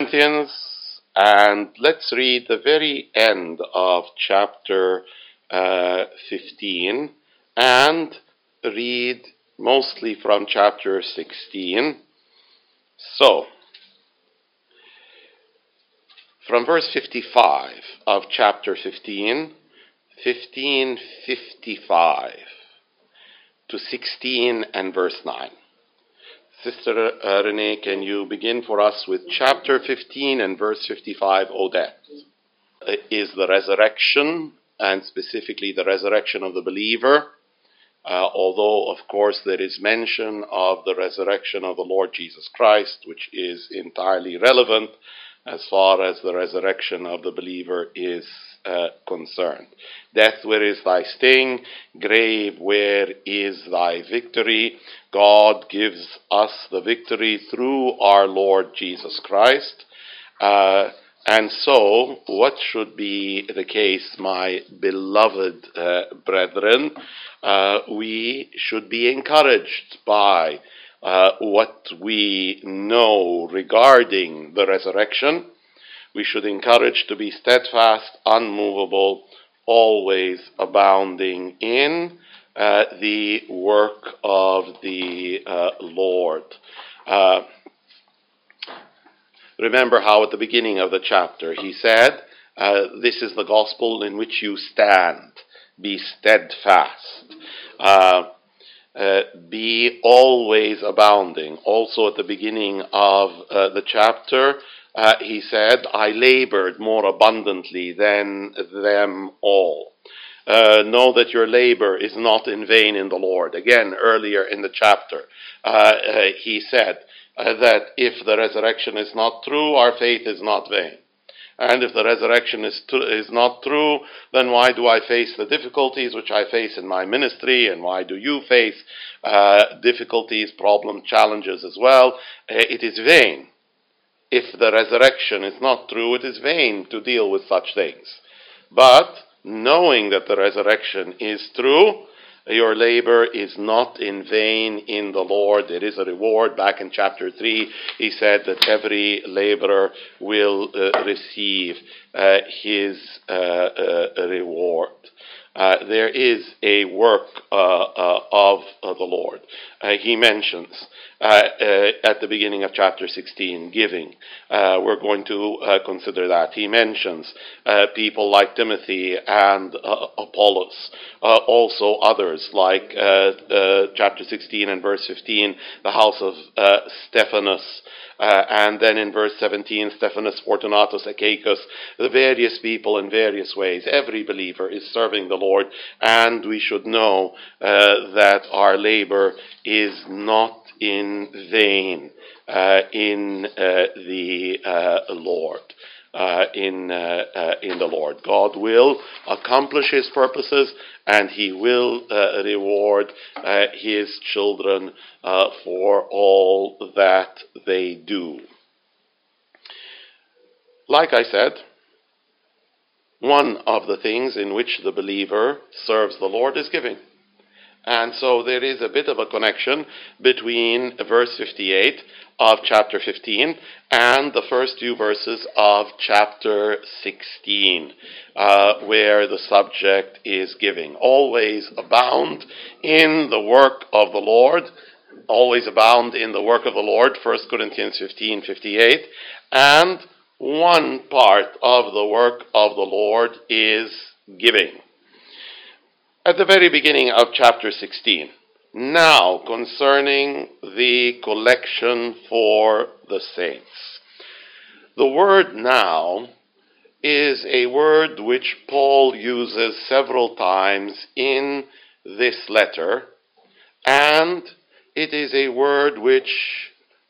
Corinthians, and let's read the very end of chapter uh, 15 and read mostly from chapter 16. So, from verse 55 of chapter 15, 1555 to 16 and verse 9. Sister uh, Renee, can you begin for us with chapter 15 and verse 55, Odette? Uh, is the resurrection, and specifically the resurrection of the believer, uh, although, of course, there is mention of the resurrection of the Lord Jesus Christ, which is entirely relevant as far as the resurrection of the believer is uh, concerned. Death, where is thy sting? Grave, where is thy victory? God gives us the victory through our Lord Jesus Christ. Uh, and so, what should be the case, my beloved uh, brethren? Uh, we should be encouraged by uh, what we know regarding the resurrection we should encourage to be steadfast, unmovable, always abounding in uh, the work of the uh, Lord. Uh, remember how at the beginning of the chapter he said, uh, This is the gospel in which you stand. Be steadfast. Uh, uh, be always abounding. Also, at the beginning of the chapter, uh, he said, I labored more abundantly than them all. Uh, know that your labor is not in vain in the Lord. Again, earlier in the chapter, uh, uh he said uh, that if the resurrection is not true, our faith is not vain. And if the resurrection is, tr- is not true, then why do I face the difficulties which I face in my ministry? And why do you face uh, difficulties, problems, challenges as well? it is vain if the resurrection is not true, it is vain to deal with such things. But knowing that the resurrection is true, your labor is not in vain in the Lord. There is a reward. Back in chapter 3, he said that every laborer will uh, receive uh, his uh, uh reward. Uh, there is a work uh, of the Lord. he mentions uh, uh, at the beginning of chapter 16, giving. Uh, we're going to uh, consider that. He mentions uh, people like Timothy and uh, Apollos, also others like chapter 16 and verse 15, the house of Stephanas. And then in verse 17, Stephanas, Fortunatus, Achaicus, the various people in various ways. Every believer is serving the Lord, and we should know that our labor is not in vain uh, in uh, the uh, Lord. Uh, in uh, uh, in the Lord, God will accomplish His purposes, and He will reward His children for all that they do. Like I said, one of the things in which the believer serves the Lord is giving. And so there is a bit of a connection between verse 58 of chapter 15 and the first two verses of chapter 16, uh, where the subject is giving. Always abound in the work of the Lord. Always abound in the work of the Lord, 1 Corinthians 15 58. And one part of the work of the Lord is giving at the very beginning of chapter 16. Now, concerning the collection for the saints. The word now is a word which Paul uses several times in this letter, and it is a word which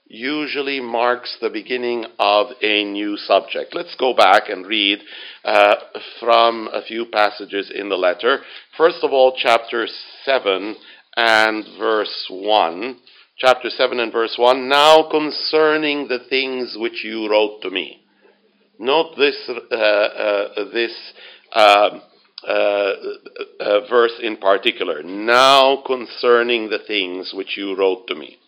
usually marks the beginning of a new subject. Let's go back and read uh, from a few passages in the letter. First of all, chapter 7 and verse 1. Chapter 7 and verse 1. Now concerning the things which you wrote to me. Note this, uh, uh, this um, uh, uh, verse in particular. Now concerning the things which you wrote to me.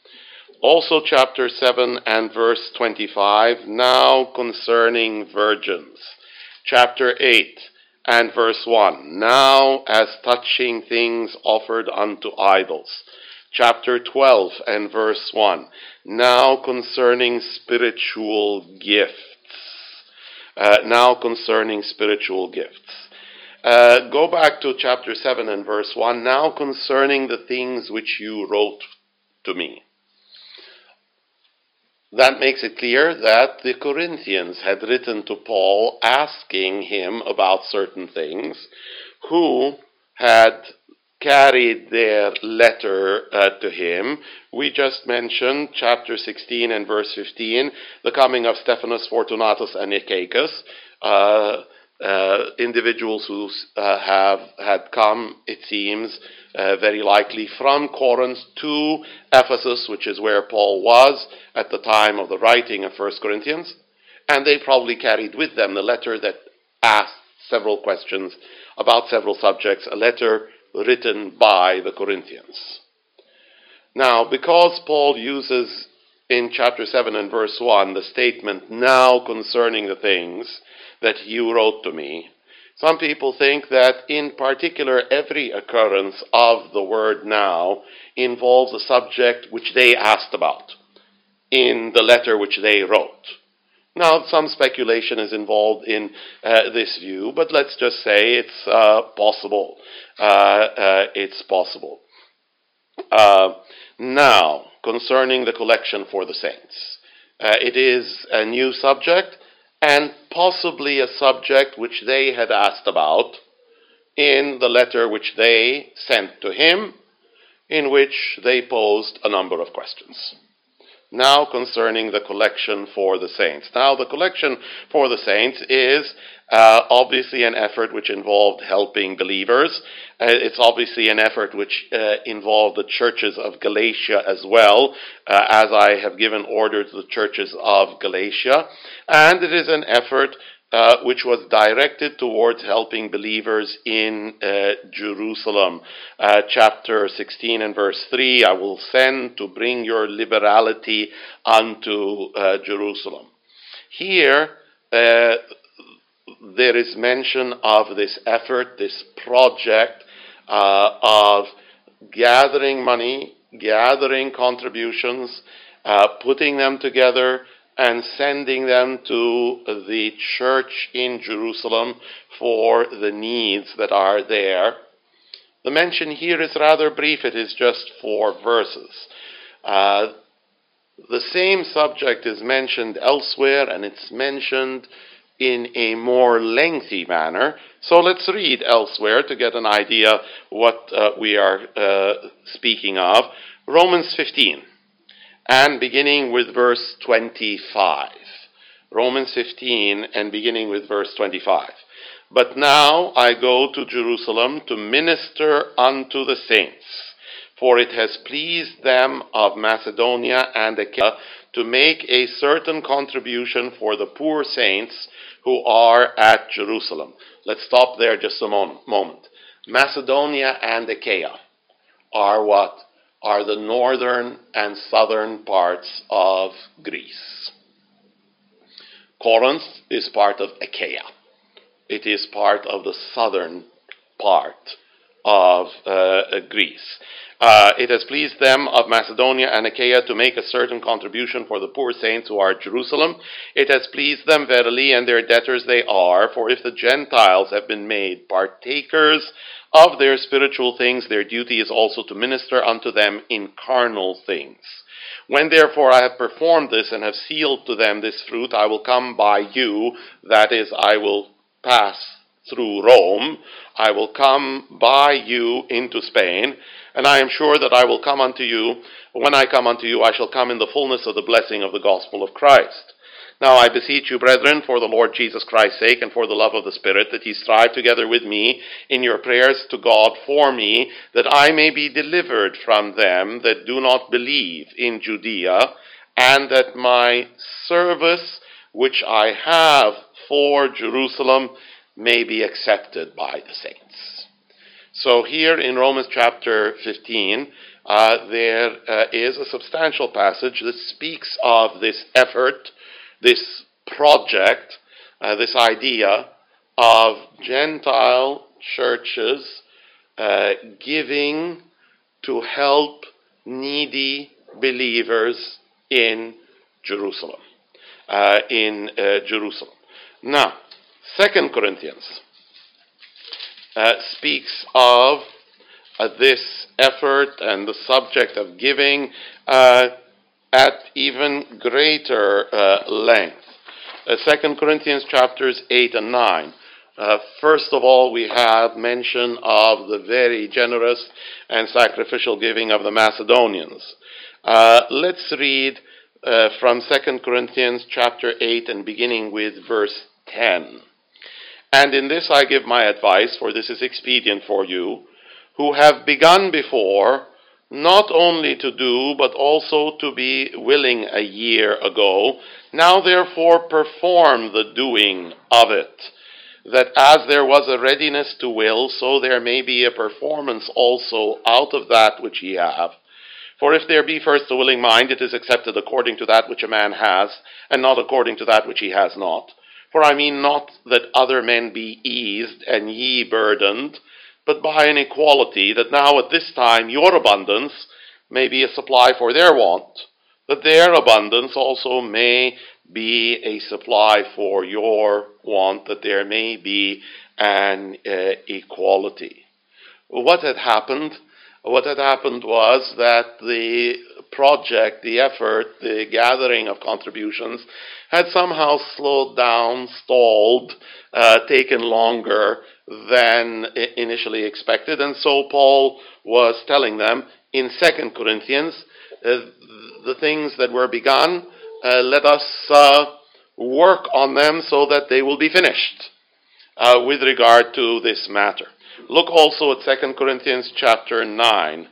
Also, chapter 7 and verse 25, now concerning virgins. Chapter 8 and verse 1, now as touching things offered unto idols. Chapter 12 and verse 1, now concerning spiritual gifts. Uh, now concerning spiritual gifts. Uh, go back to chapter 7 and verse 1. Now concerning the things which you wrote to me. That makes it clear that the Corinthians had written to Paul asking him about certain things, who had carried their letter uh, to him. We just mentioned chapter 16 and verse 15, the coming of Stephanas, Fortunatus, and Achaicus. Uh, uh, individuals who uh, have had come, it seems, uh, very likely from Corinth to Ephesus, which is where Paul was at the time of the writing of 1 Corinthians, and they probably carried with them the letter that asked several questions about several subjects, a letter written by the Corinthians. Now, because Paul uses in chapter 7 and verse 1 the statement, now concerning the things that you wrote to me, some people think that in particular every occurrence of the word now involves a subject which they asked about in the letter which they wrote. Now, some speculation is involved in uh, this view, but let's just say it's uh, possible. Uh, uh it's possible. Uh, now, concerning the collection for the saints, uh, it is a new subject and possibly a subject which they had asked about in the letter which they sent to him, in which they posed a number of questions. Now, concerning the collection for the saints. Now, the collection for the saints is uh, obviously an effort which involved helping believers. Uh, it's obviously an effort which uh, involved the churches of Galatia as well, uh, as I have given order to the churches of Galatia. And it is an effort uh, which was directed towards helping believers in uh, Jerusalem. Chapter 16 and verse 3 I will send to bring your liberality unto Jerusalem. Here, uh, there is mention of this effort, this project uh, of gathering money, gathering contributions, putting them together, and sending them to the church in Jerusalem for the needs that are there. The mention here is rather brief, it is just four verses. Uh, the same subject is mentioned elsewhere, and it's mentioned in a more lengthy manner. So let's read elsewhere to get an idea what uh, we are uh, speaking of. Romans 15 and beginning with verse 25. Romans 15 and beginning with verse 25. But now I go to Jerusalem to minister unto the saints, for it has pleased them of Macedonia and Achaia to make a certain contribution for the poor saints who are at Jerusalem. Let's stop there just a moment. Macedonia and Achaia are what? are the northern and southern parts of Greece. Corinth is part of Achaia. It is part of the southern part of uh, Greece. Uh, it has pleased them of Macedonia and Achaia to make a certain contribution for the poor saints who are at Jerusalem. It has pleased them verily, and their debtors they are, for if the Gentiles have been made partakers of their spiritual things, their duty is also to minister unto them in carnal things. When therefore I have performed this and have sealed to them this fruit, I will come by you, that is, I will pass through Rome, I will come by you into Spain, and I am sure that I will come unto you. When I come unto you, I shall come in the fullness of the blessing of the gospel of Christ. Now I beseech you, brethren, for the Lord Jesus Christ's sake and for the love of the Spirit, that ye strive together with me in your prayers to God for me, that I may be delivered from them that do not believe in Judea, and that my service which I have for Jerusalem may be accepted by the saints. So here in Romans chapter 15, uh, there uh, is a substantial passage that speaks of this effort, this project, uh, this idea of Gentile churches uh, giving to help needy believers in Jerusalem. Uh, in uh, Jerusalem. Now, Second Corinthians uh, speaks of uh, this effort and the subject of giving uh, at even greater uh, length. Second Corinthians chapters 8 and 9. Uh, first of all, we have mention of the very generous and sacrificial giving of the Macedonians. Uh, let's read uh, from 2 Corinthians chapter 8 and beginning with verse 10. And in this I give my advice, for this is expedient for you, who have begun before, not only to do, but also to be willing a year ago. Now therefore perform the doing of it, that as there was a readiness to will, so there may be a performance also out of that which ye have. For if there be first a willing mind, it is accepted according to that which a man has, and not according to that which he has not. For I mean not that other men be eased and ye burdened, but by an equality, that now at this time your abundance may be a supply for their want, that their abundance also may be a supply for your want, that there may be an uh, equality. What had happened? What had happened was that the project, the effort, the gathering of contributions had somehow slowed down, stalled, uh, taken longer than initially expected. And so Paul was telling them in 2 Corinthians, uh, the things that were begun, uh, let us uh, work on them so that they will be finished uh, with regard to this matter. Look also at 2 Corinthians chapter 9,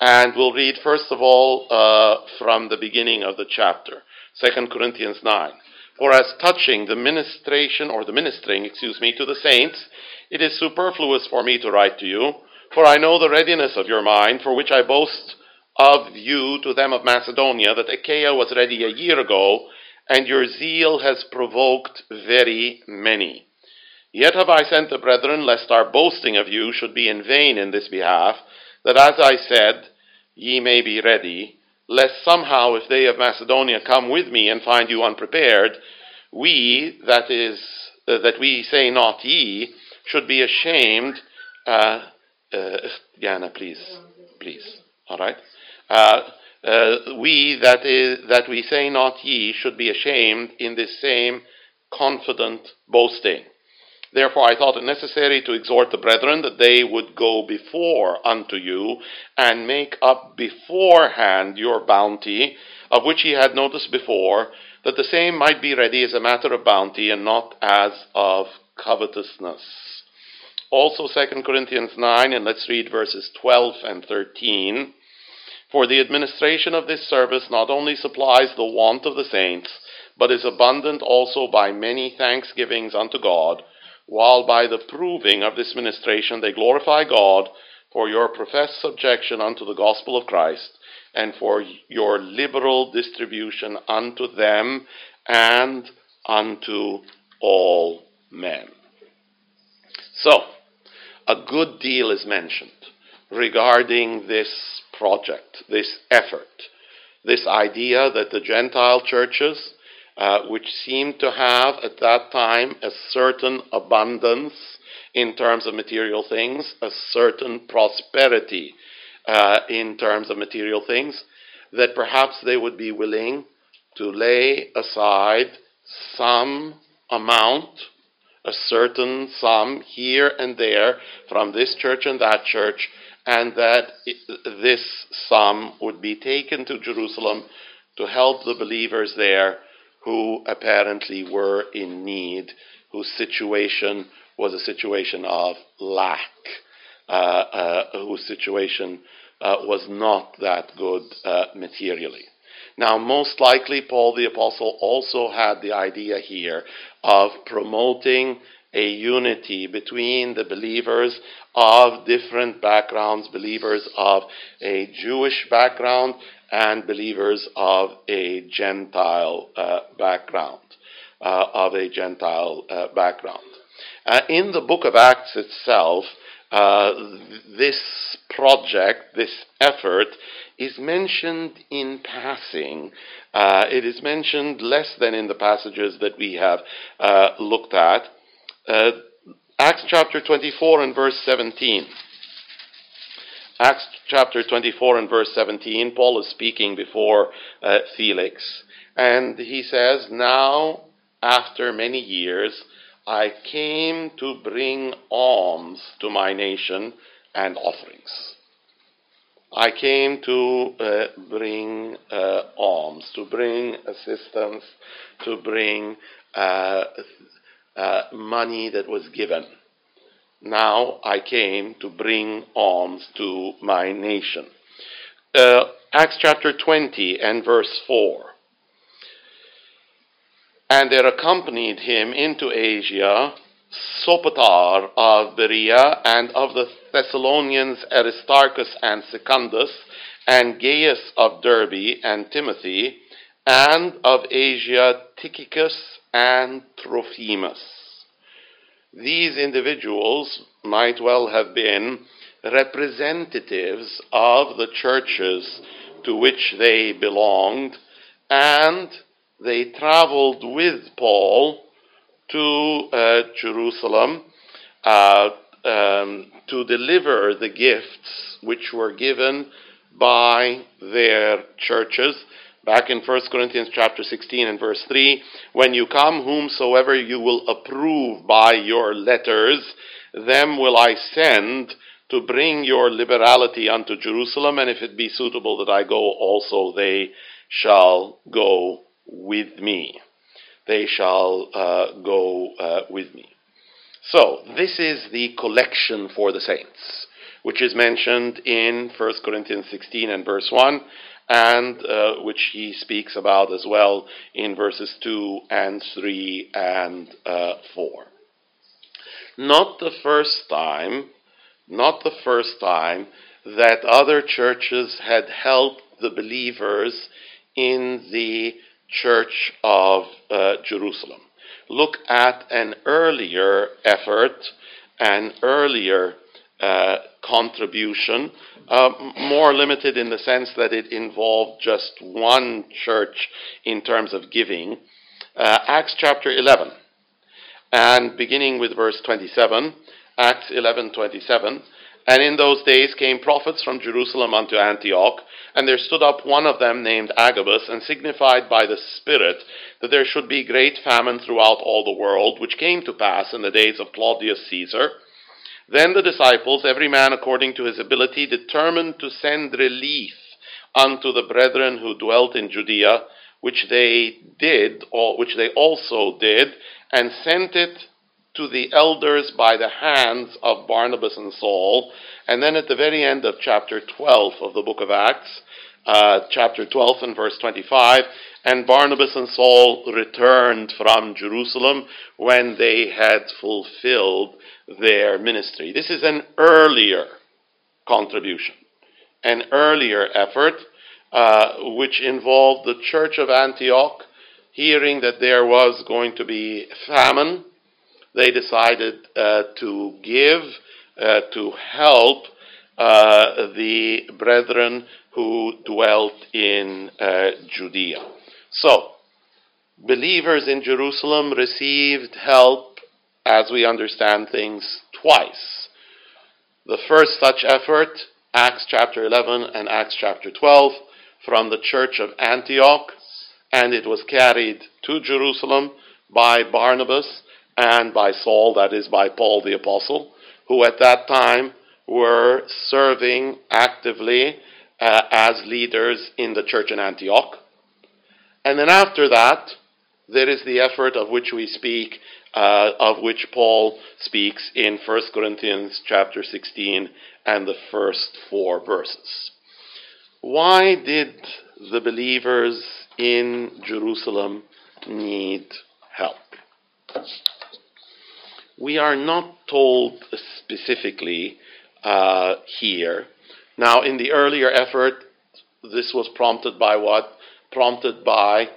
and we'll read first of all uh, from the beginning of the chapter. 2 Corinthians 9. For as touching the ministration, or the ministering, excuse me, to the saints, it is superfluous for me to write to you, for I know the readiness of your mind, for which I boast of you to them of Macedonia, that Achaia was ready a year ago, and your zeal has provoked very many. Yet have I sent the brethren, lest our boasting of you should be in vain in this behalf, that as I said, ye may be ready, lest somehow, if they of Macedonia come with me and find you unprepared, we, that is, uh, that we say not ye, should be ashamed. Uh, uh, Jana, please, please. All right. Uh, uh, we that is that we say not ye should be ashamed in this same confident boasting. Therefore, I thought it necessary to exhort the brethren that they would go before unto you and make up beforehand your bounty, of which ye had notice before, that the same might be ready as a matter of bounty and not as of covetousness. Also, 2 Corinthians 9, and let's read verses 12 and 13. For the administration of this service not only supplies the want of the saints, but is abundant also by many thanksgivings unto God while by the proving of this ministration they glorify God for your professed subjection unto the gospel of Christ, and for your liberal distribution unto them and unto all men. So, a good deal is mentioned regarding this project, this effort, this idea that the Gentile churches uh, which seemed to have at that time a certain abundance in terms of material things, a certain prosperity uh, in terms of material things, that perhaps they would be willing to lay aside some amount, a certain sum here and there from this church and that church, and that this sum would be taken to Jerusalem to help the believers there who apparently were in need, whose situation was a situation of lack, uh, uh, whose situation uh, was not that good uh, materially. Now, most likely, Paul the Apostle also had the idea here of promoting a unity between the believers of different backgrounds, believers of a Jewish background and believers of a Gentile uh, background, uh, of a Gentile uh, background. Uh, in the book of Acts itself, uh, this project, this effort, is mentioned in passing. Uh, it is mentioned less than in the passages that we have looked at. Acts chapter 24 and verse 17. Acts chapter 24 and verse 17, Paul is speaking before uh, Felix, and he says, Now, after many years, I came to bring alms to my nation and offerings. I came to uh, bring uh, alms, to bring assistance, to bring uh, uh money that was given. Now I came to bring alms to my nation. Uh, Acts chapter 20 and verse 4. And there accompanied him into Asia Sopater of Berea, and of the Thessalonians Aristarchus and Secundus, and Gaius of Derbe, and Timothy, and of Asia Tychicus and Trophimus. These individuals might well have been representatives of the churches to which they belonged, and they traveled with Paul to uh, Jerusalem uh, um, to deliver the gifts which were given by their churches. Back in 1 Corinthians chapter 16 and verse 3, when you come, whomsoever you will approve by your letters, them will I send to bring your liberality unto Jerusalem, and if it be suitable that I go also, they shall go with me. They shall uh, go uh, with me. So, this is the collection for the saints, which is mentioned in 1 Corinthians 16 and verse 1, and uh, which he speaks about as well in verses 2 and 3 and uh, 4. Not the first time, not the first time that other churches had helped the believers in the church of uh, Jerusalem. Look at an earlier effort, an earlier uh, contribution, uh, more limited in the sense that it involved just one church in terms of giving. Uh, Acts chapter 11, and beginning with verse 27, Acts 11:27. And in those days came prophets from Jerusalem unto Antioch, and there stood up one of them named Agabus, and signified by the Spirit that there should be great famine throughout all the world, which came to pass in the days of Claudius Caesar. Then the disciples, every man according to his ability, determined to send relief unto the brethren who dwelt in Judea, which they did, or which they also did, and sent it to the elders by the hands of Barnabas and Saul. And then at the very end of chapter 12 of the book of Acts, uh, chapter 12 and verse 25, and Barnabas and Saul returned from Jerusalem when they had fulfilled their ministry. This is an earlier contribution, an earlier effort, uh, which involved the church of Antioch hearing that there was going to be famine they decided uh, to give, uh, to help uh, the brethren who dwelt in uh, Judea. So, believers in Jerusalem received help, as we understand things, twice. The first such effort, Acts chapter 11 and Acts chapter 12, from the church of Antioch, and it was carried to Jerusalem by Barnabas and by Saul, that is, by Paul the Apostle, who at that time were serving actively uh, as leaders in the church in Antioch. And then after that, there is the effort of which we speak, uh, of which Paul speaks in 1 Corinthians chapter 16 and the first four verses. Why did the believers in Jerusalem need help? we are not told specifically uh, here. Now, in the earlier effort, this was prompted by what? Prompted by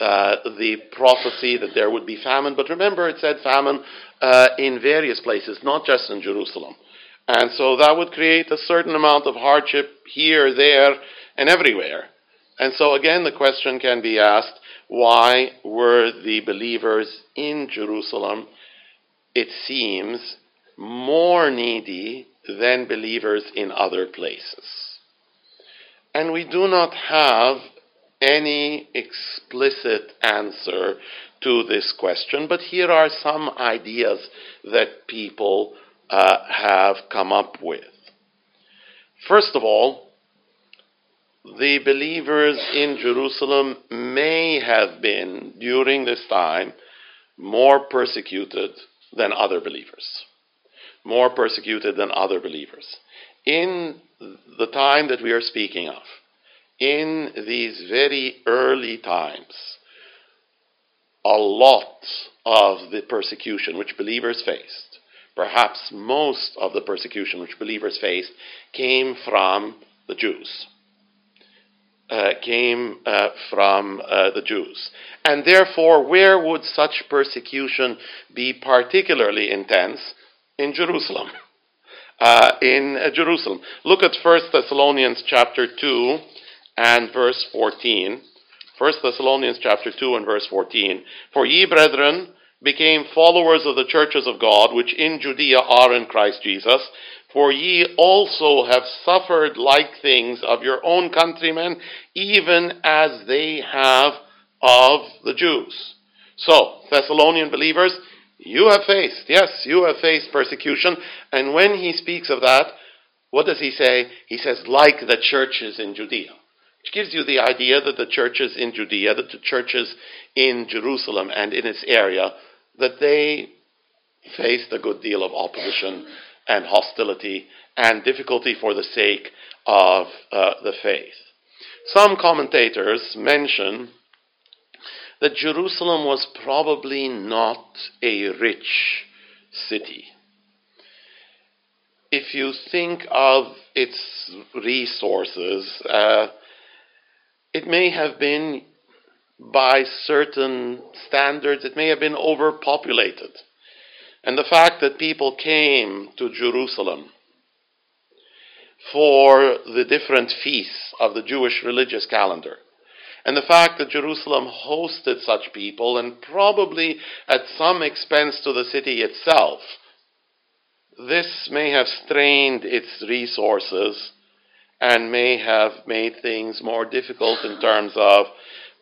uh, the prophecy that there would be famine. But remember, it said famine uh, in various places, not just in Jerusalem. And so that would create a certain amount of hardship here, there, and everywhere. And so again, the question can be asked why were the believers in Jerusalem, it seems, more needy than believers in other places? And we do not have any explicit answer to this question, but here are some ideas that people uh, have come up with. First of all, the believers in Jerusalem may have been, during this time, more persecuted than other believers. More persecuted than other believers. In the time that we are speaking of, in these very early times, a lot of the persecution which believers faced, perhaps most of the persecution which believers faced, came from the Jews. Uh, came uh, from uh, the Jews. And therefore, where would such persecution be particularly intense? In Jerusalem. Uh, in uh, Jerusalem. Look at 1 Thessalonians chapter 2 and verse 14. 1 Thessalonians chapter 2 and verse 14. For ye, brethren, became followers of the churches of God, which in Judea are in Christ Jesus. For ye also have suffered like things of your own countrymen, even as they have of the Jews. So, Thessalonian believers, you have faced, yes, you have faced persecution. And when he speaks of that, what does he say? He says, like the churches in Judea which gives you the idea that the churches in Judea, that the churches in Jerusalem and in its area, that they faced a good deal of opposition and hostility and difficulty for the sake of uh, the faith. Some commentators mention that Jerusalem was probably not a rich city. If you think of its resources, uh, it may have been, by certain standards, it may have been overpopulated. And the fact that people came to Jerusalem for the different feasts of the Jewish religious calendar, and the fact that Jerusalem hosted such people, and probably at some expense to the city itself, this may have strained its resources and may have made things more difficult in terms of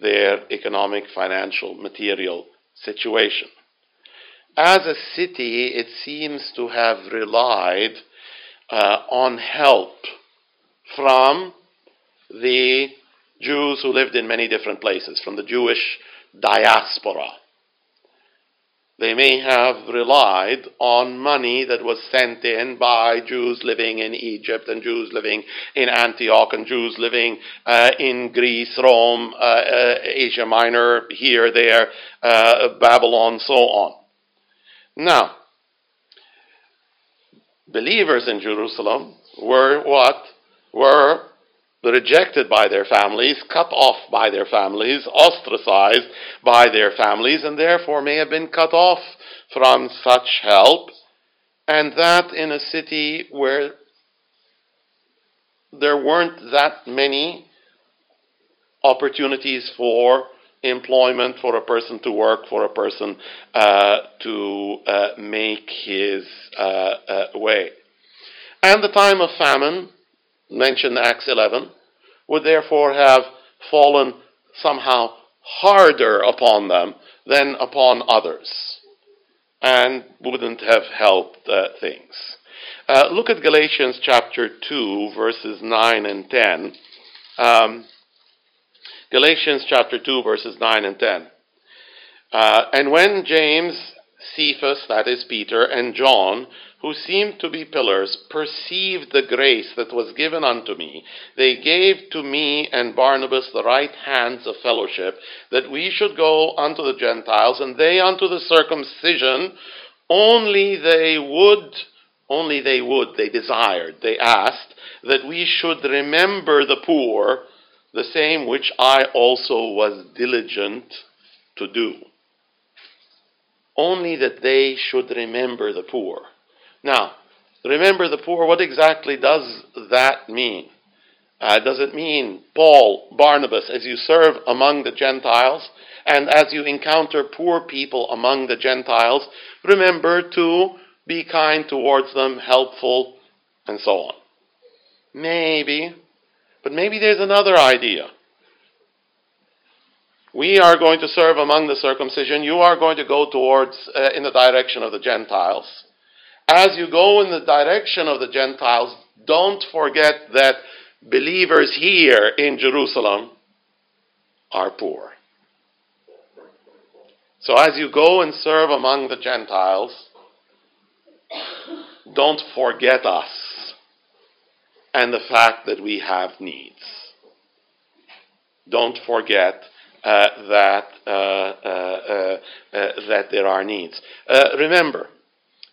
their economic, financial, material situation. As a city, it seems to have relied uh, on help from the Jews who lived in many different places, from the Jewish diaspora they may have relied on money that was sent in by Jews living in Egypt and Jews living in Antioch and Jews living uh, in Greece, Rome, uh, uh, Asia Minor, here, there, uh, Babylon, so on. Now, believers in Jerusalem were what? Were rejected by their families, cut off by their families, ostracized by their families, and therefore may have been cut off from such help, and that in a city where there weren't that many opportunities for employment for a person to work, for a person uh, to uh, make his uh, uh way. And the time of famine mentioned Acts 11, would therefore have fallen somehow harder upon them than upon others and wouldn't have helped uh, things. Uh, look at Galatians chapter 2, verses 9 and 10. Um, Galatians chapter 2, verses 9 and 10. Uh, and when James, Cephas, that is Peter, and John, who seemed to be pillars, perceived the grace that was given unto me, they gave to me and Barnabas the right hands of fellowship, that we should go unto the Gentiles, and they unto the circumcision, only they would, only they would, they desired, they asked that we should remember the poor, the same which I also was diligent to do. Only that they should remember the poor. Now, remember the poor, what exactly does that mean? Uh, does it mean, Paul, Barnabas, as you serve among the Gentiles, and as you encounter poor people among the Gentiles, remember to be kind towards them, helpful, and so on? Maybe. But maybe there's another idea. We are going to serve among the circumcision. You are going to go towards, uh, in the direction of the Gentiles. As you go in the direction of the Gentiles, don't forget that believers here in Jerusalem are poor. So as you go and serve among the Gentiles, don't forget us and the fact that we have needs. Don't forget that uh, uh, uh, uh that there are needs. Remember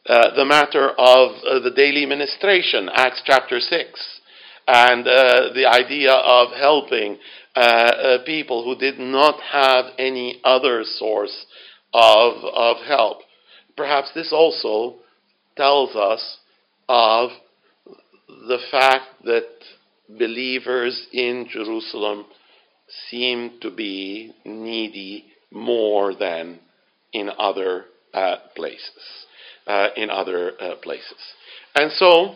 the matter of the daily ministration, Acts chapter six and the idea of helping people who did not have any other source of, of help. Perhaps this also tells us of the fact that believers in Jerusalem seem to be needy more than in other uh, places. Uh, in other uh, places. And so,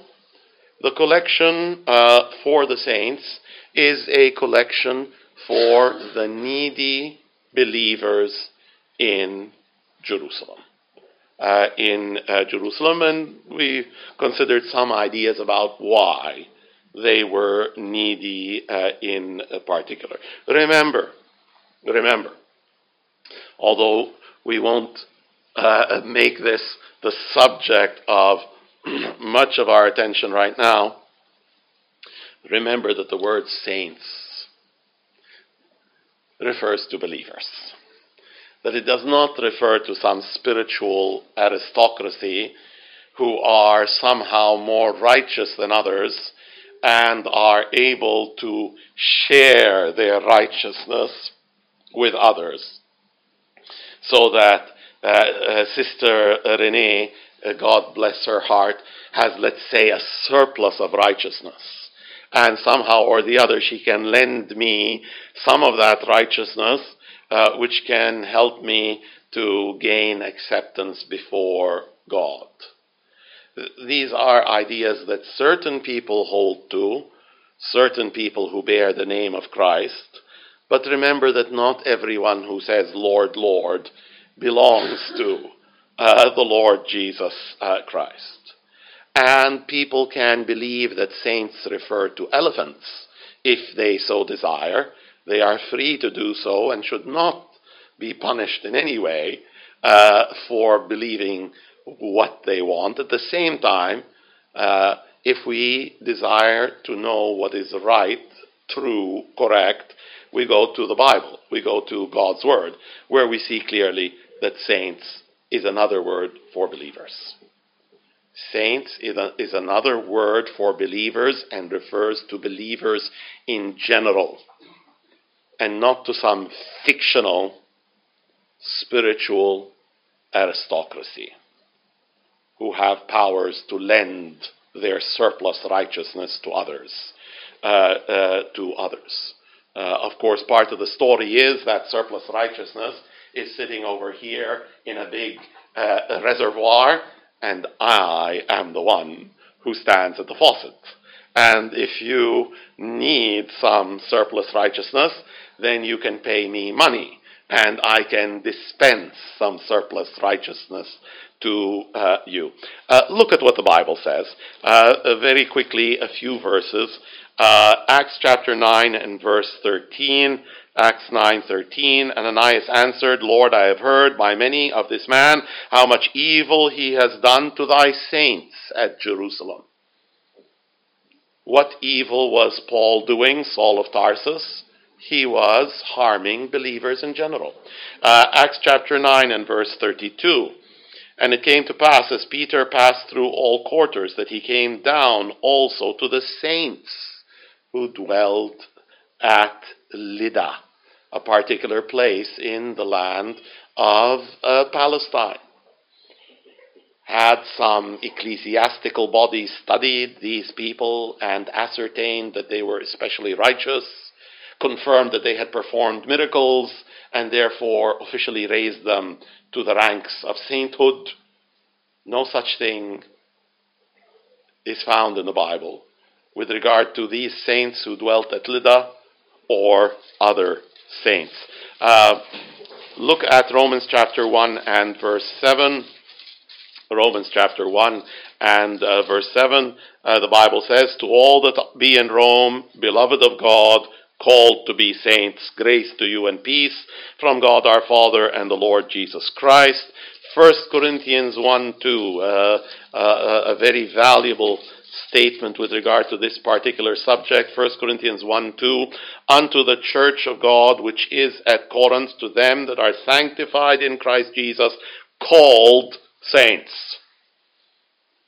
the collection uh, for the saints is a collection for the needy believers in Jerusalem. Uh, in uh, Jerusalem, and we considered some ideas about why they were needy uh, in particular. Remember, remember, although we won't uh, make this the subject of much of our attention right now, remember that the word saints refers to believers. That it does not refer to some spiritual aristocracy who are somehow more righteous than others and are able to share their righteousness with others. So that uh, uh, Sister Renee uh, God bless her heart, has, let's say, a surplus of righteousness. And somehow or the other, she can lend me some of that righteousness, uh, which can help me to gain acceptance before God. These are ideas that certain people hold to, certain people who bear the name of Christ. But remember that not everyone who says, Lord, Lord, belongs to uh, the Lord Jesus uh, Christ. And people can believe that saints refer to elephants if they so desire. They are free to do so and should not be punished in any way uh, for believing what they want. At the same time, uh, if we desire to know what is right, true, correct, we go to the Bible, we go to God's Word, where we see clearly that saints is another word for believers. Saints is, a, is another word for believers and refers to believers in general and not to some fictional spiritual aristocracy who have powers to lend their surplus righteousness to others. Uh, uh, to others. Uh, of course, part of the story is that surplus righteousness is sitting over here in a big uh, reservoir, and I am the one who stands at the faucet. And if you need some surplus righteousness, then you can pay me money, and I can dispense some surplus righteousness to uh, you. Uh, look at what the Bible says. Uh, very quickly, a few verses. Uh, Acts chapter 9 and verse 13 Acts 9:13 Ananias answered, "Lord, I have heard by many of this man how much evil he has done to thy saints at Jerusalem." What evil was Paul doing, Saul of Tarsus? He was harming believers in general. Uh, Acts chapter 9 and verse 32. And it came to pass, as Peter passed through all quarters, that he came down also to the saints who dwelt at Lydda, a particular place in the land of uh, Palestine. Had some ecclesiastical bodies studied these people and ascertained that they were especially righteous, confirmed that they had performed miracles, and therefore officially raised them to the ranks of sainthood. No such thing is found in the Bible with regard to these saints who dwelt at Lydda or other saints. Uh, look at Romans chapter 1 and verse 7. Romans chapter 1 and uh, verse 7, uh, the Bible says, To all that be in Rome, beloved of God, called to be saints, grace to you and peace from God our Father and the Lord Jesus Christ. 1 Corinthians 1 2, uh, uh, a very valuable statement with regard to this particular subject. 1 Corinthians 1 2, unto the church of God which is at Corinth, to them that are sanctified in Christ Jesus, called saints.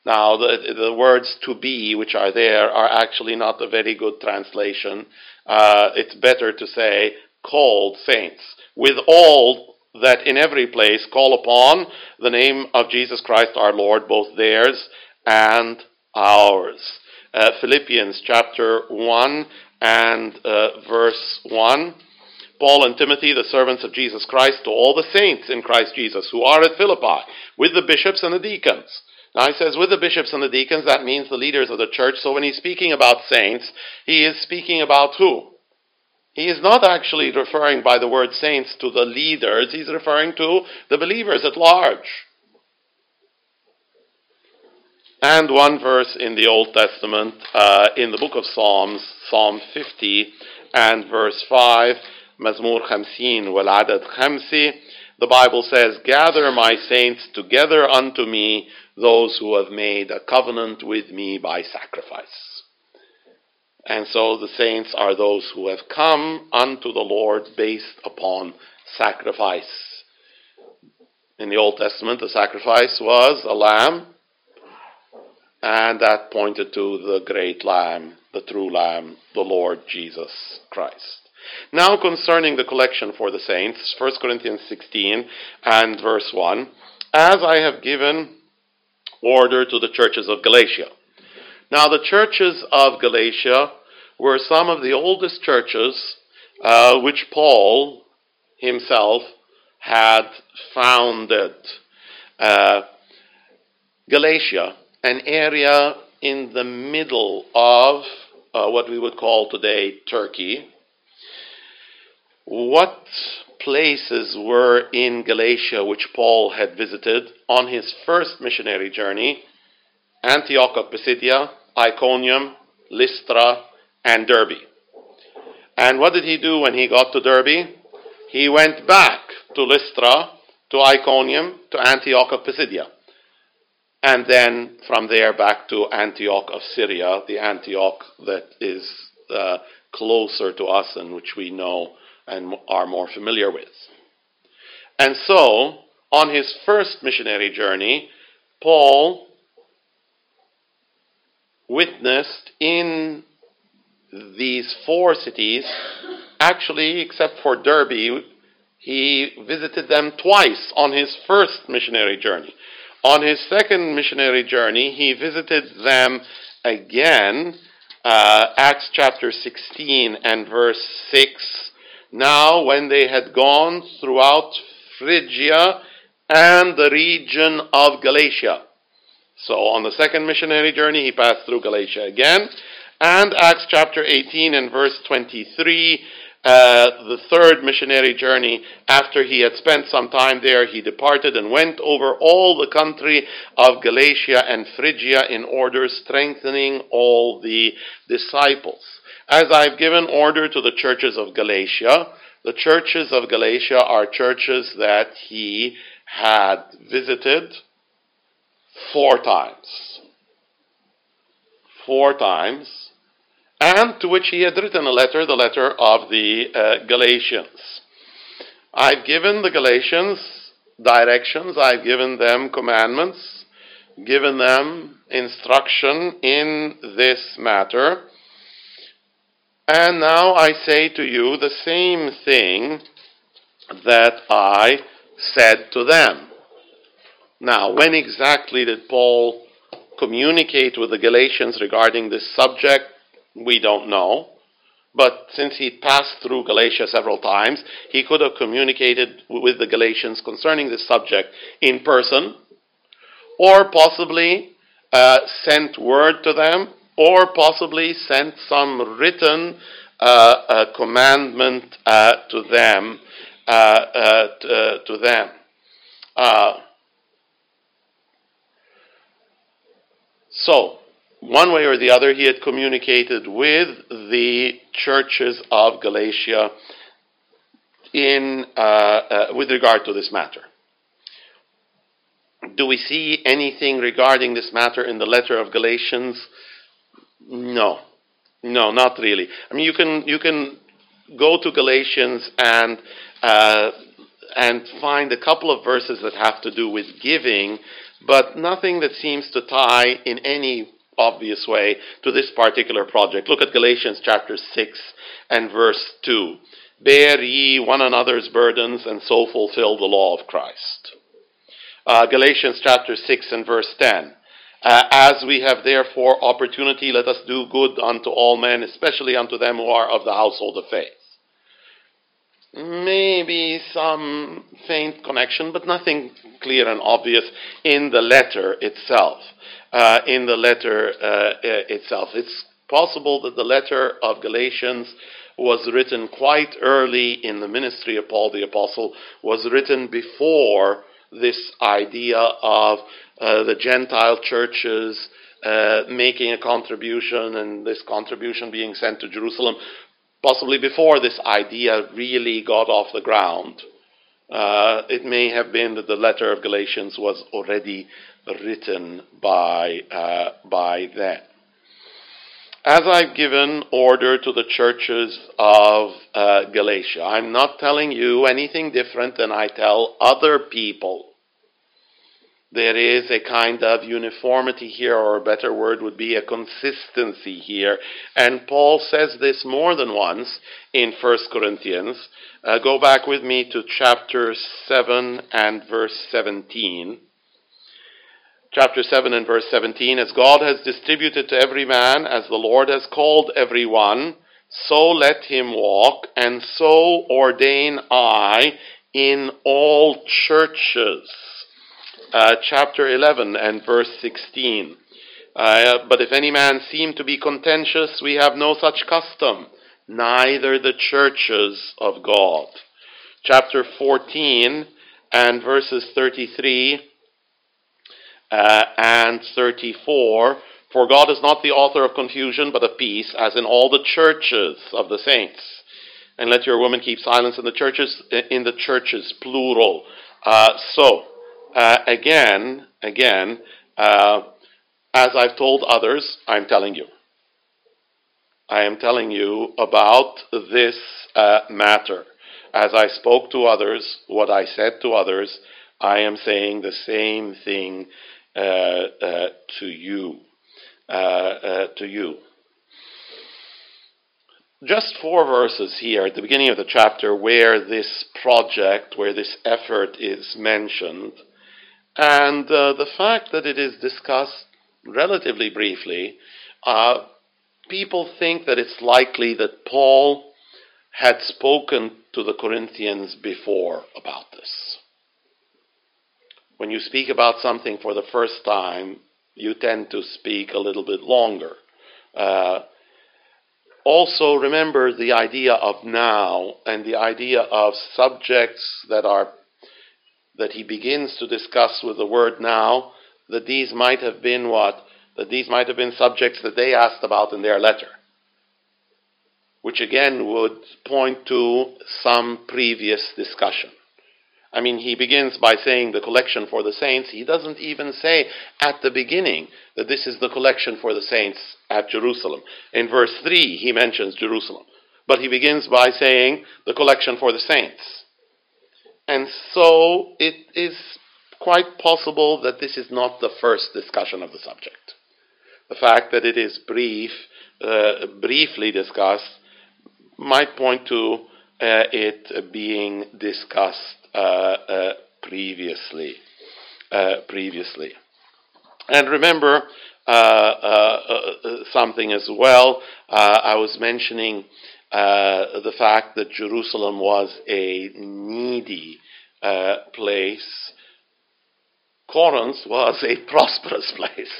Now, the, the words to be, which are there, are actually not a very good translation. Uh, it's better to say called saints, with all that in every place call upon the name of Jesus Christ our Lord, both theirs and ours. Uh, Philippians chapter 1 and uh, verse 1. Paul and Timothy, the servants of Jesus Christ, to all the saints in Christ Jesus who are at Philippi, with the bishops and the deacons. Now he says, with the bishops and the deacons, that means the leaders of the church. So when he's speaking about saints, he is speaking about who? He is not actually referring by the word saints to the leaders, he's referring to the believers at large. And one verse in the Old Testament, uh, in the book of Psalms, Psalm 50 and verse 5, Mazmur 50 wal adad the Bible says, Gather my saints together unto me those who have made a covenant with me by sacrifice. And so the saints are those who have come unto the Lord based upon sacrifice. In the Old Testament, the sacrifice was a lamb, and that pointed to the great lamb, the true lamb, the Lord Jesus Christ. Now, concerning the collection for the saints, 1 Corinthians 16 and verse 1 As I have given order to the churches of Galatia. Now, the churches of Galatia were some of the oldest churches uh, which Paul himself had founded. Uh, Galatia, an area in the middle of uh, what we would call today Turkey, what places were in Galatia which Paul had visited on his first missionary journey? Antioch of Pisidia, Iconium, Lystra, and Derbe. And what did he do when he got to Derbe? He went back to Lystra, to Iconium, to Antioch of Pisidia. And then from there back to Antioch of Syria, the Antioch that is uh, closer to us and which we know and are more familiar with. And so, on his first missionary journey, Paul witnessed in these four cities, actually, except for Derbe, he visited them twice on his first missionary journey. On his second missionary journey, he visited them again, uh, Acts chapter 16 and verse 6 now, when they had gone throughout Phrygia and the region of Galatia. So, on the second missionary journey, he passed through Galatia again. And Acts chapter 18 and verse 23, uh, the third missionary journey, after he had spent some time there, he departed and went over all the country of Galatia and Phrygia in order strengthening all the disciples. As I've given order to the churches of Galatia, the churches of Galatia are churches that he had visited four times. Four times. And to which he had written a letter, the letter of the uh, Galatians. I've given the Galatians directions, I've given them commandments, given them instruction in this matter. And now I say to you the same thing that I said to them. Now, when exactly did Paul communicate with the Galatians regarding this subject? We don't know. But since he passed through Galatia several times, he could have communicated with the Galatians concerning this subject in person, or possibly uh, sent word to them, or possibly sent some written uh, uh, commandment uh, to them. Uh, uh, to, to, them. so, one way or the other, he had communicated with the churches of Galatia in, uh, uh, with regard to this matter. Do we see anything regarding this matter in the letter of Galatians? No, no, not really. I mean, you can you can go to Galatians and uh, and find a couple of verses that have to do with giving, but nothing that seems to tie in any obvious way to this particular project. Look at Galatians chapter 6 and verse 2. Bear ye one another's burdens and so fulfill the law of Christ. Uh, Galatians chapter 6 and verse 10. Uh, as we have therefore opportunity, let us do good unto all men, especially unto them who are of the household of faith. Maybe some faint connection, but nothing clear and obvious in the letter itself uh, in the letter uh, itself. It's possible that the letter of Galatians was written quite early in the ministry of Paul the Apostle, was written before this idea of uh, the Gentile churches uh, making a contribution and this contribution being sent to Jerusalem, possibly before this idea really got off the ground. Uh, it may have been that the letter of Galatians was already written by, uh, by them. As I've given order to the churches of uh, Galatia, I'm not telling you anything different than I tell other people. There is a kind of uniformity here, or a better word would be a consistency here. And Paul says this more than once in 1 Corinthians. Uh, go back with me to chapter 7 and verse 17 chapter 7 and verse 17, as God has distributed to every man, as the Lord has called every one, so let him walk, and so ordain I in all churches. Uh, chapter 11 and verse 16. Uh, but if any man seem to be contentious, we have no such custom, neither the churches of God. Chapter 14 and verses 33 uh, and 34. For God is not the author of confusion, but of peace, as in all the churches of the saints. And let your women keep silence in the churches, in the churches, plural. Uh, so, uh, again, again, uh, as I've told others, I'm telling you. I am telling you about this uh, matter. As I spoke to others, what I said to others, I am saying the same thing to you. Uh, to you. Just four verses here at the beginning of the chapter where this project, where this effort is mentioned, and the fact that it is discussed relatively briefly, uh, people think that it's likely that Paul had spoken to the Corinthians before about this when you speak about something for the first time, you tend to speak a little bit longer. Uh, also, remember the idea of now and the idea of subjects that are that he begins to discuss with the word now. That these might have been what that these might have been subjects that they asked about in their letter, which again would point to some previous discussion. I mean, he begins by saying the collection for the saints. He doesn't even say at the beginning that this is the collection for the saints at Jerusalem. In verse 3, he mentions Jerusalem. But he begins by saying the collection for the saints. And so it is quite possible that this is not the first discussion of the subject. The fact that it is brief, uh, briefly discussed, might point to uh, it being discussed Uh, uh, previously. Uh, previously, and remember uh, uh something as well. I was mentioning the fact that Jerusalem was a needy place Corinth was a prosperous place.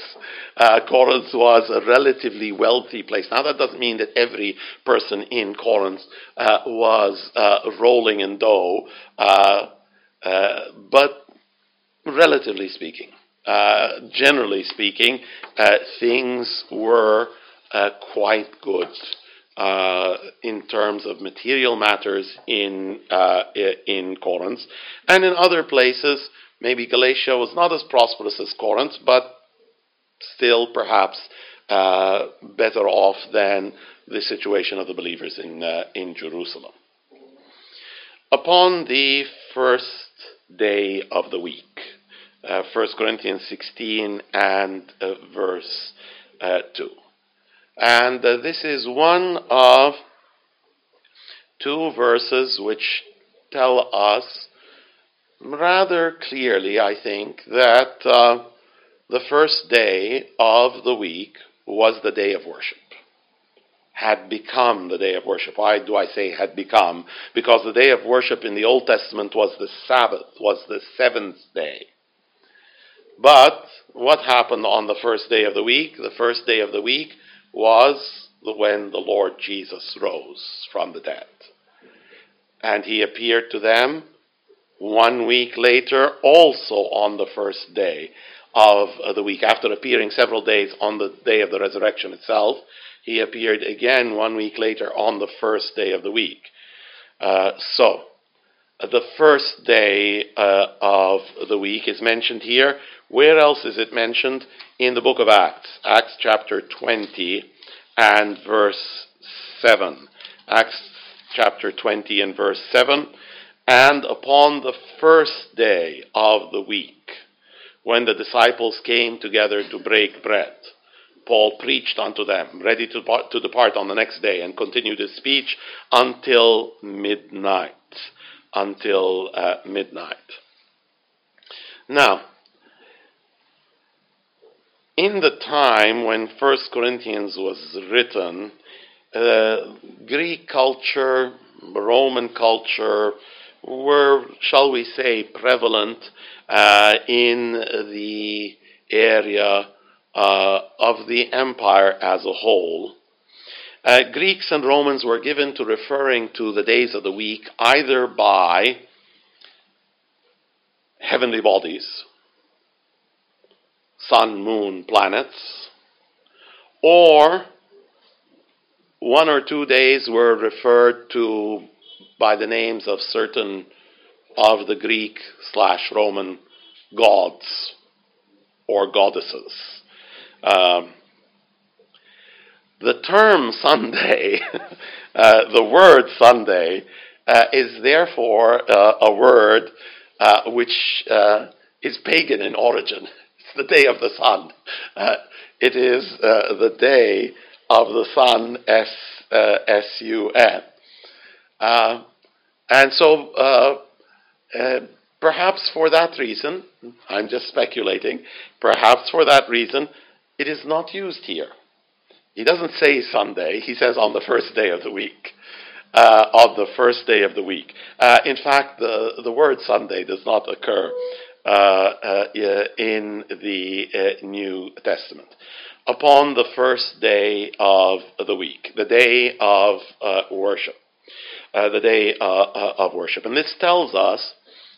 Uh, Corinth was a relatively wealthy place. Now, that doesn't mean that every person in Corinth uh, was uh, rolling in dough, uh, uh, but relatively speaking, uh, generally speaking, things were quite good. in terms of material matters in in Corinth, and in other places, Maybe Galatia was not as prosperous as Corinth, but still perhaps uh, better off than the situation of the believers in, uh, in Jerusalem. Upon the first day of the week, uh, 1 Corinthians 16 and uh, verse uh, 2. And uh, this is one of two verses which tell us rather clearly, I think, that uh, the first day of the week was the day of worship. Had become the day of worship. Why do I say had become? Because the day of worship in the Old Testament was the Sabbath, was the seventh day. But what happened on the first day of the week? The first day of the week was when the Lord Jesus rose from the dead. And he appeared to them one week later, also on the first day of the week, after appearing several days on the day of the resurrection itself, he appeared again one week later on the first day of the week. Uh, so, the first day uh, of the week is mentioned here. Where else is it mentioned? In the book of Acts, Acts chapter 20 and verse 7. Acts chapter 20 and verse 7. And upon the first day of the week, when the disciples came together to break bread, Paul preached unto them, ready to, to depart on the next day, and continued his speech until midnight. Until uh, midnight. Now, in the time when First Corinthians was written, uh, Greek culture, Roman culture, were, shall we say, prevalent uh, in the area uh, of the empire as a whole. Uh, Greeks and Romans were given to referring to the days of the week either by heavenly bodies, sun, moon, planets, or one or two days were referred to by the names of certain of the Greek slash Roman gods or goddesses. Um, the term Sunday, uh, the word Sunday, uh, is therefore uh, a word uh, which uh, is pagan in origin. It's the day of the sun. Uh, it is the day of the sun, S S U N. Uh, and so, uh, uh, perhaps for that reason, I'm just speculating, perhaps for that reason, it is not used here. He doesn't say Sunday, he says on the first day of the week. Uh, of the first day of the week. Uh, in fact, the, the word Sunday does not occur uh, uh in the uh, New Testament. Upon the first day of the week, the day of uh, worship uh, the day uh, uh, of worship. And this tells us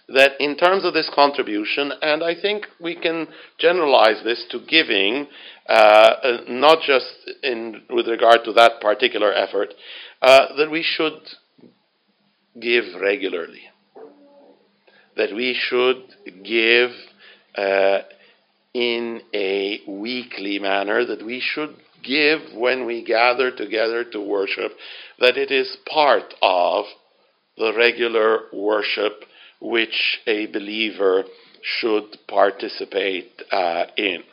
that in terms of this contribution, and I think we can generalize this to giving, uh, uh not just in, with regard to that particular effort, uh, that we should give regularly. That we should give in a weekly manner, that we should give when we gather together to worship, that it is part of the regular worship which a believer should participate uh, in.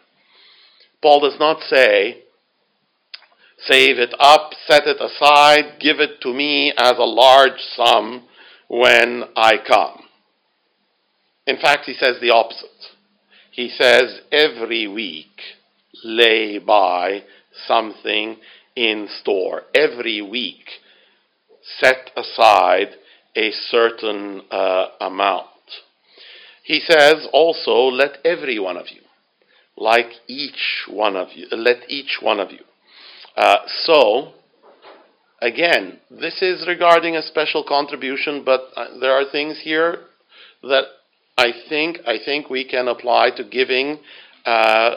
Paul does not say, save it up, set it aside, give it to me as a large sum when I come. In fact, he says the opposite. He says every week lay by something in store. Every week set aside a certain uh, amount. He says also, let every one of you, like each one of you, let each one of you. Uh, so, again, this is regarding a special contribution, but uh, there are things here that I think I think we can apply to giving uh,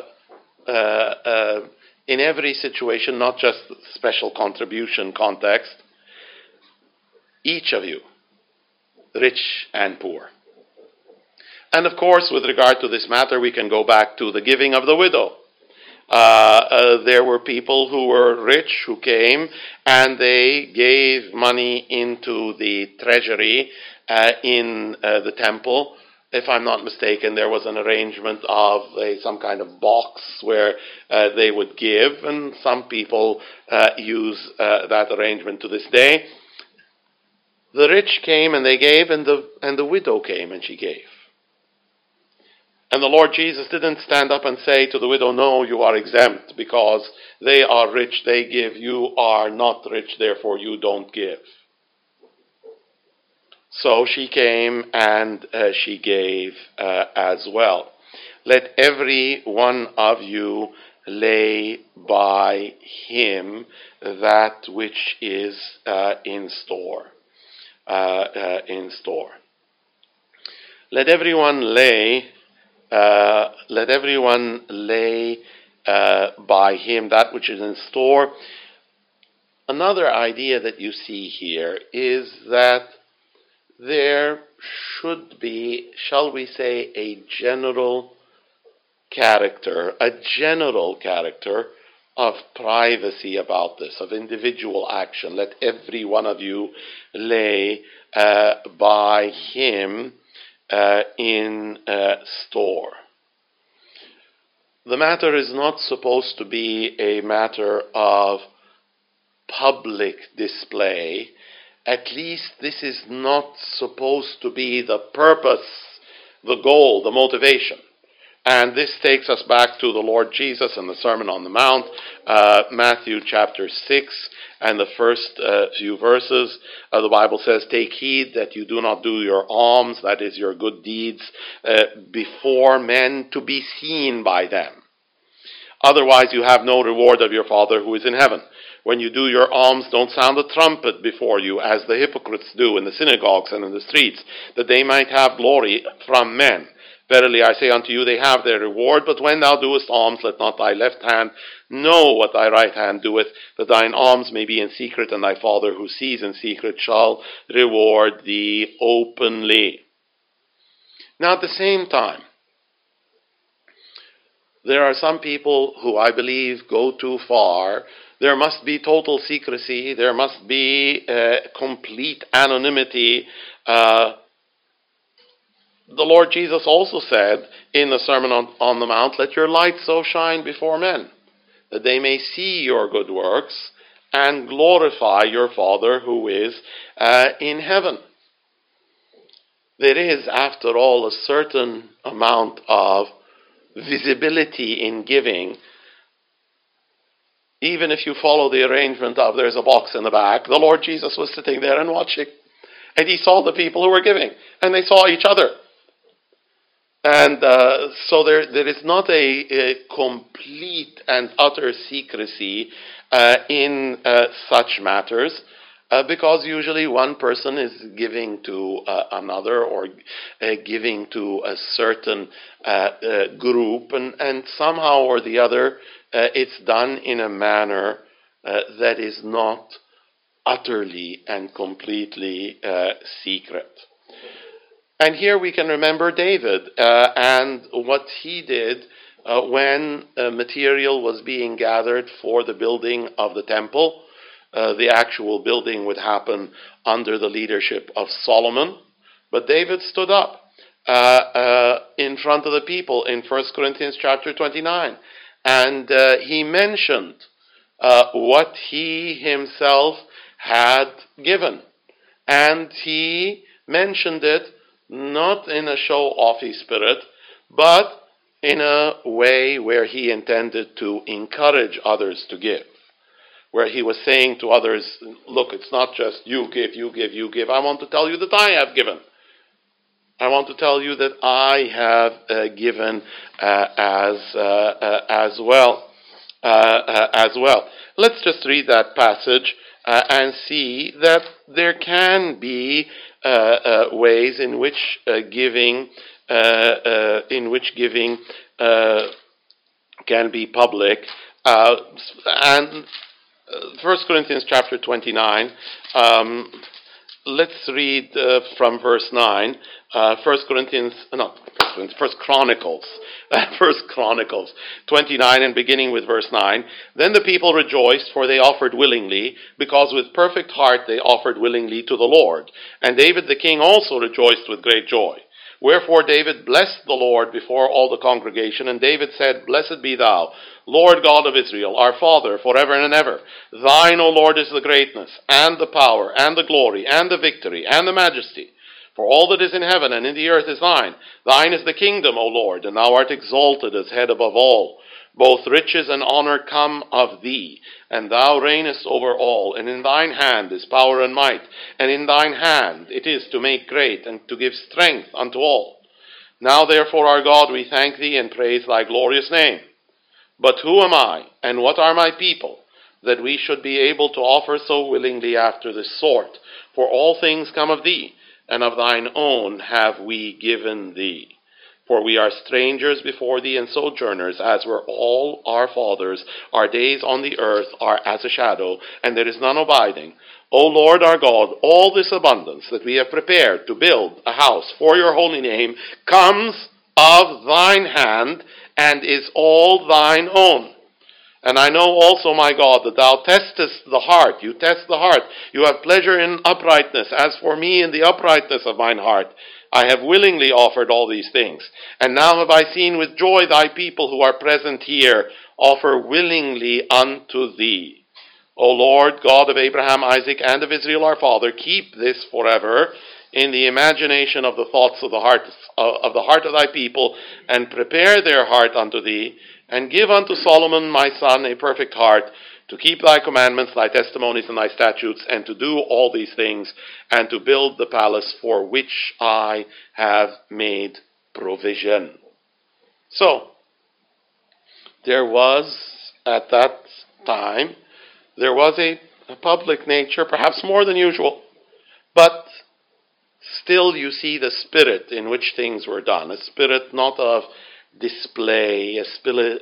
uh, uh, in every situation, not just special contribution context. Each of you, rich and poor. And of course, with regard to this matter, we can go back to the giving of the widow. Uh, uh, there were people who were rich who came and they gave money into the treasury uh, in uh, the temple. If I'm not mistaken, there was an arrangement of a, some kind of box where uh, they would give, and some people uh, use that arrangement to this day. The rich came and they gave, and the, and the widow came and she gave. And the Lord Jesus didn't stand up and say to the widow, No, you are exempt because they are rich, they give. You are not rich, therefore you don't give. So she came and uh, she gave uh, as well. Let every one of you lay by him that which is uh, in store. Uh, uh, in store. Let everyone lay uh, let everyone lay by him that which is in store. Another idea that you see here is that there should be, shall we say, a general character, a general character of privacy about this, of individual action. Let every one of you lay uh, by him uh, in uh, store. The matter is not supposed to be a matter of public display. At least this is not supposed to be the purpose, the goal, the motivation. And this takes us back to the Lord Jesus and the Sermon on the Mount, uh, Matthew chapter 6, and the first uh, few verses. Uh, the Bible says, Take heed that you do not do your alms, that is, your good deeds, uh, before men to be seen by them. Otherwise, you have no reward of your Father who is in heaven. When you do your alms, don't sound a trumpet before you, as the hypocrites do in the synagogues and in the streets, that they might have glory from men. Verily I say unto you, they have their reward. But when thou doest alms, let not thy left hand know what thy right hand doeth, that thine alms may be in secret, and thy Father who sees in secret shall reward thee openly. Now at the same time, there are some people who I believe go too far. There must be total secrecy. There must be uh, complete anonymity. Uh, the Lord Jesus also said in the Sermon on, on, the Mount, Let your light so shine before men, that they may see your good works and glorify your Father who is uh, in heaven. There is, after all, a certain amount of visibility in giving. Even if you follow the arrangement of there's a box in the back, the Lord Jesus was sitting there and watching. And he saw the people who were giving, and they saw each other. And uh, so there, there is not a, a complete and utter secrecy uh, in uh, such matters. Uh, because usually one person is giving to uh, another or uh, giving to a certain group, and, and somehow or the other it's done in a manner that is not utterly and completely secret. And here we can remember David uh, and what he did uh, when uh, material was being gathered for the building of the temple. Uh, the actual building would happen under the leadership of Solomon. But David stood up uh, uh, in front of the people in 1 Corinthians chapter 29, and uh, he mentioned uh, what he himself had given. And he mentioned it not in a show offy spirit, but in a way where he intended to encourage others to give. Where he was saying to others, Look, it's not just you give, you give, you give. I want to tell you that I have given. I want to tell you that I have uh, given uh, as, uh, uh as well. Uh, uh, as well. Let's just read that passage and see that there can be ways in which giving in which giving can be public. and 1 Corinthians chapter 29, um, let's read uh, from verse 9. Uh, 1 Corinthians, no, First Chronicles, First Chronicles 29 and beginning with verse 9. Then the people rejoiced, for they offered willingly, because with perfect heart they offered willingly to the Lord. And David the king also rejoiced with great joy. Wherefore David blessed the Lord before all the congregation, and David said, Blessed be thou, Lord God of Israel, our Father, forever and ever. Thine, O Lord, is the greatness, and the power, and the glory, and the victory, and the majesty. For all that is in heaven and in the earth is thine. Thine is the kingdom, O Lord, and thou art exalted as head above all. Both riches and honor come of thee, and thou reignest over all, and in thine hand is power and might, and in thine hand it is to make great and to give strength unto all. Now therefore, our God, we thank thee and praise thy glorious name. But who am I, and what are my people, that we should be able to offer so willingly after this sort? For all things come of thee, and of thine own have we given thee. For we are strangers before thee and sojourners, as were all our fathers. Our days on the earth are as a shadow, and there is none abiding. O Lord our God, all this abundance that we have prepared to build a house for your holy name comes of thine hand, and is all thine own. And I know also, my God, that thou testest the heart. You test the heart. You have pleasure in uprightness. As for me, in the uprightness of mine heart, I have willingly offered all these things. And now have I seen with joy thy people who are present here offer willingly unto thee. O Lord, God of Abraham, Isaac, and of Israel our father, keep this forever in the imagination of the thoughts of the heart uh, of the heart of thy people, and prepare their heart unto thee, and give unto Solomon my son a perfect heart to keep thy commandments, thy testimonies, and thy statutes, and to do all these things, and to build the palace for which I have made provision. So, there was, at that time, there was a, a public nature, perhaps more than usual, but still you see the spirit in which things were done, a spirit not of display, a spirit,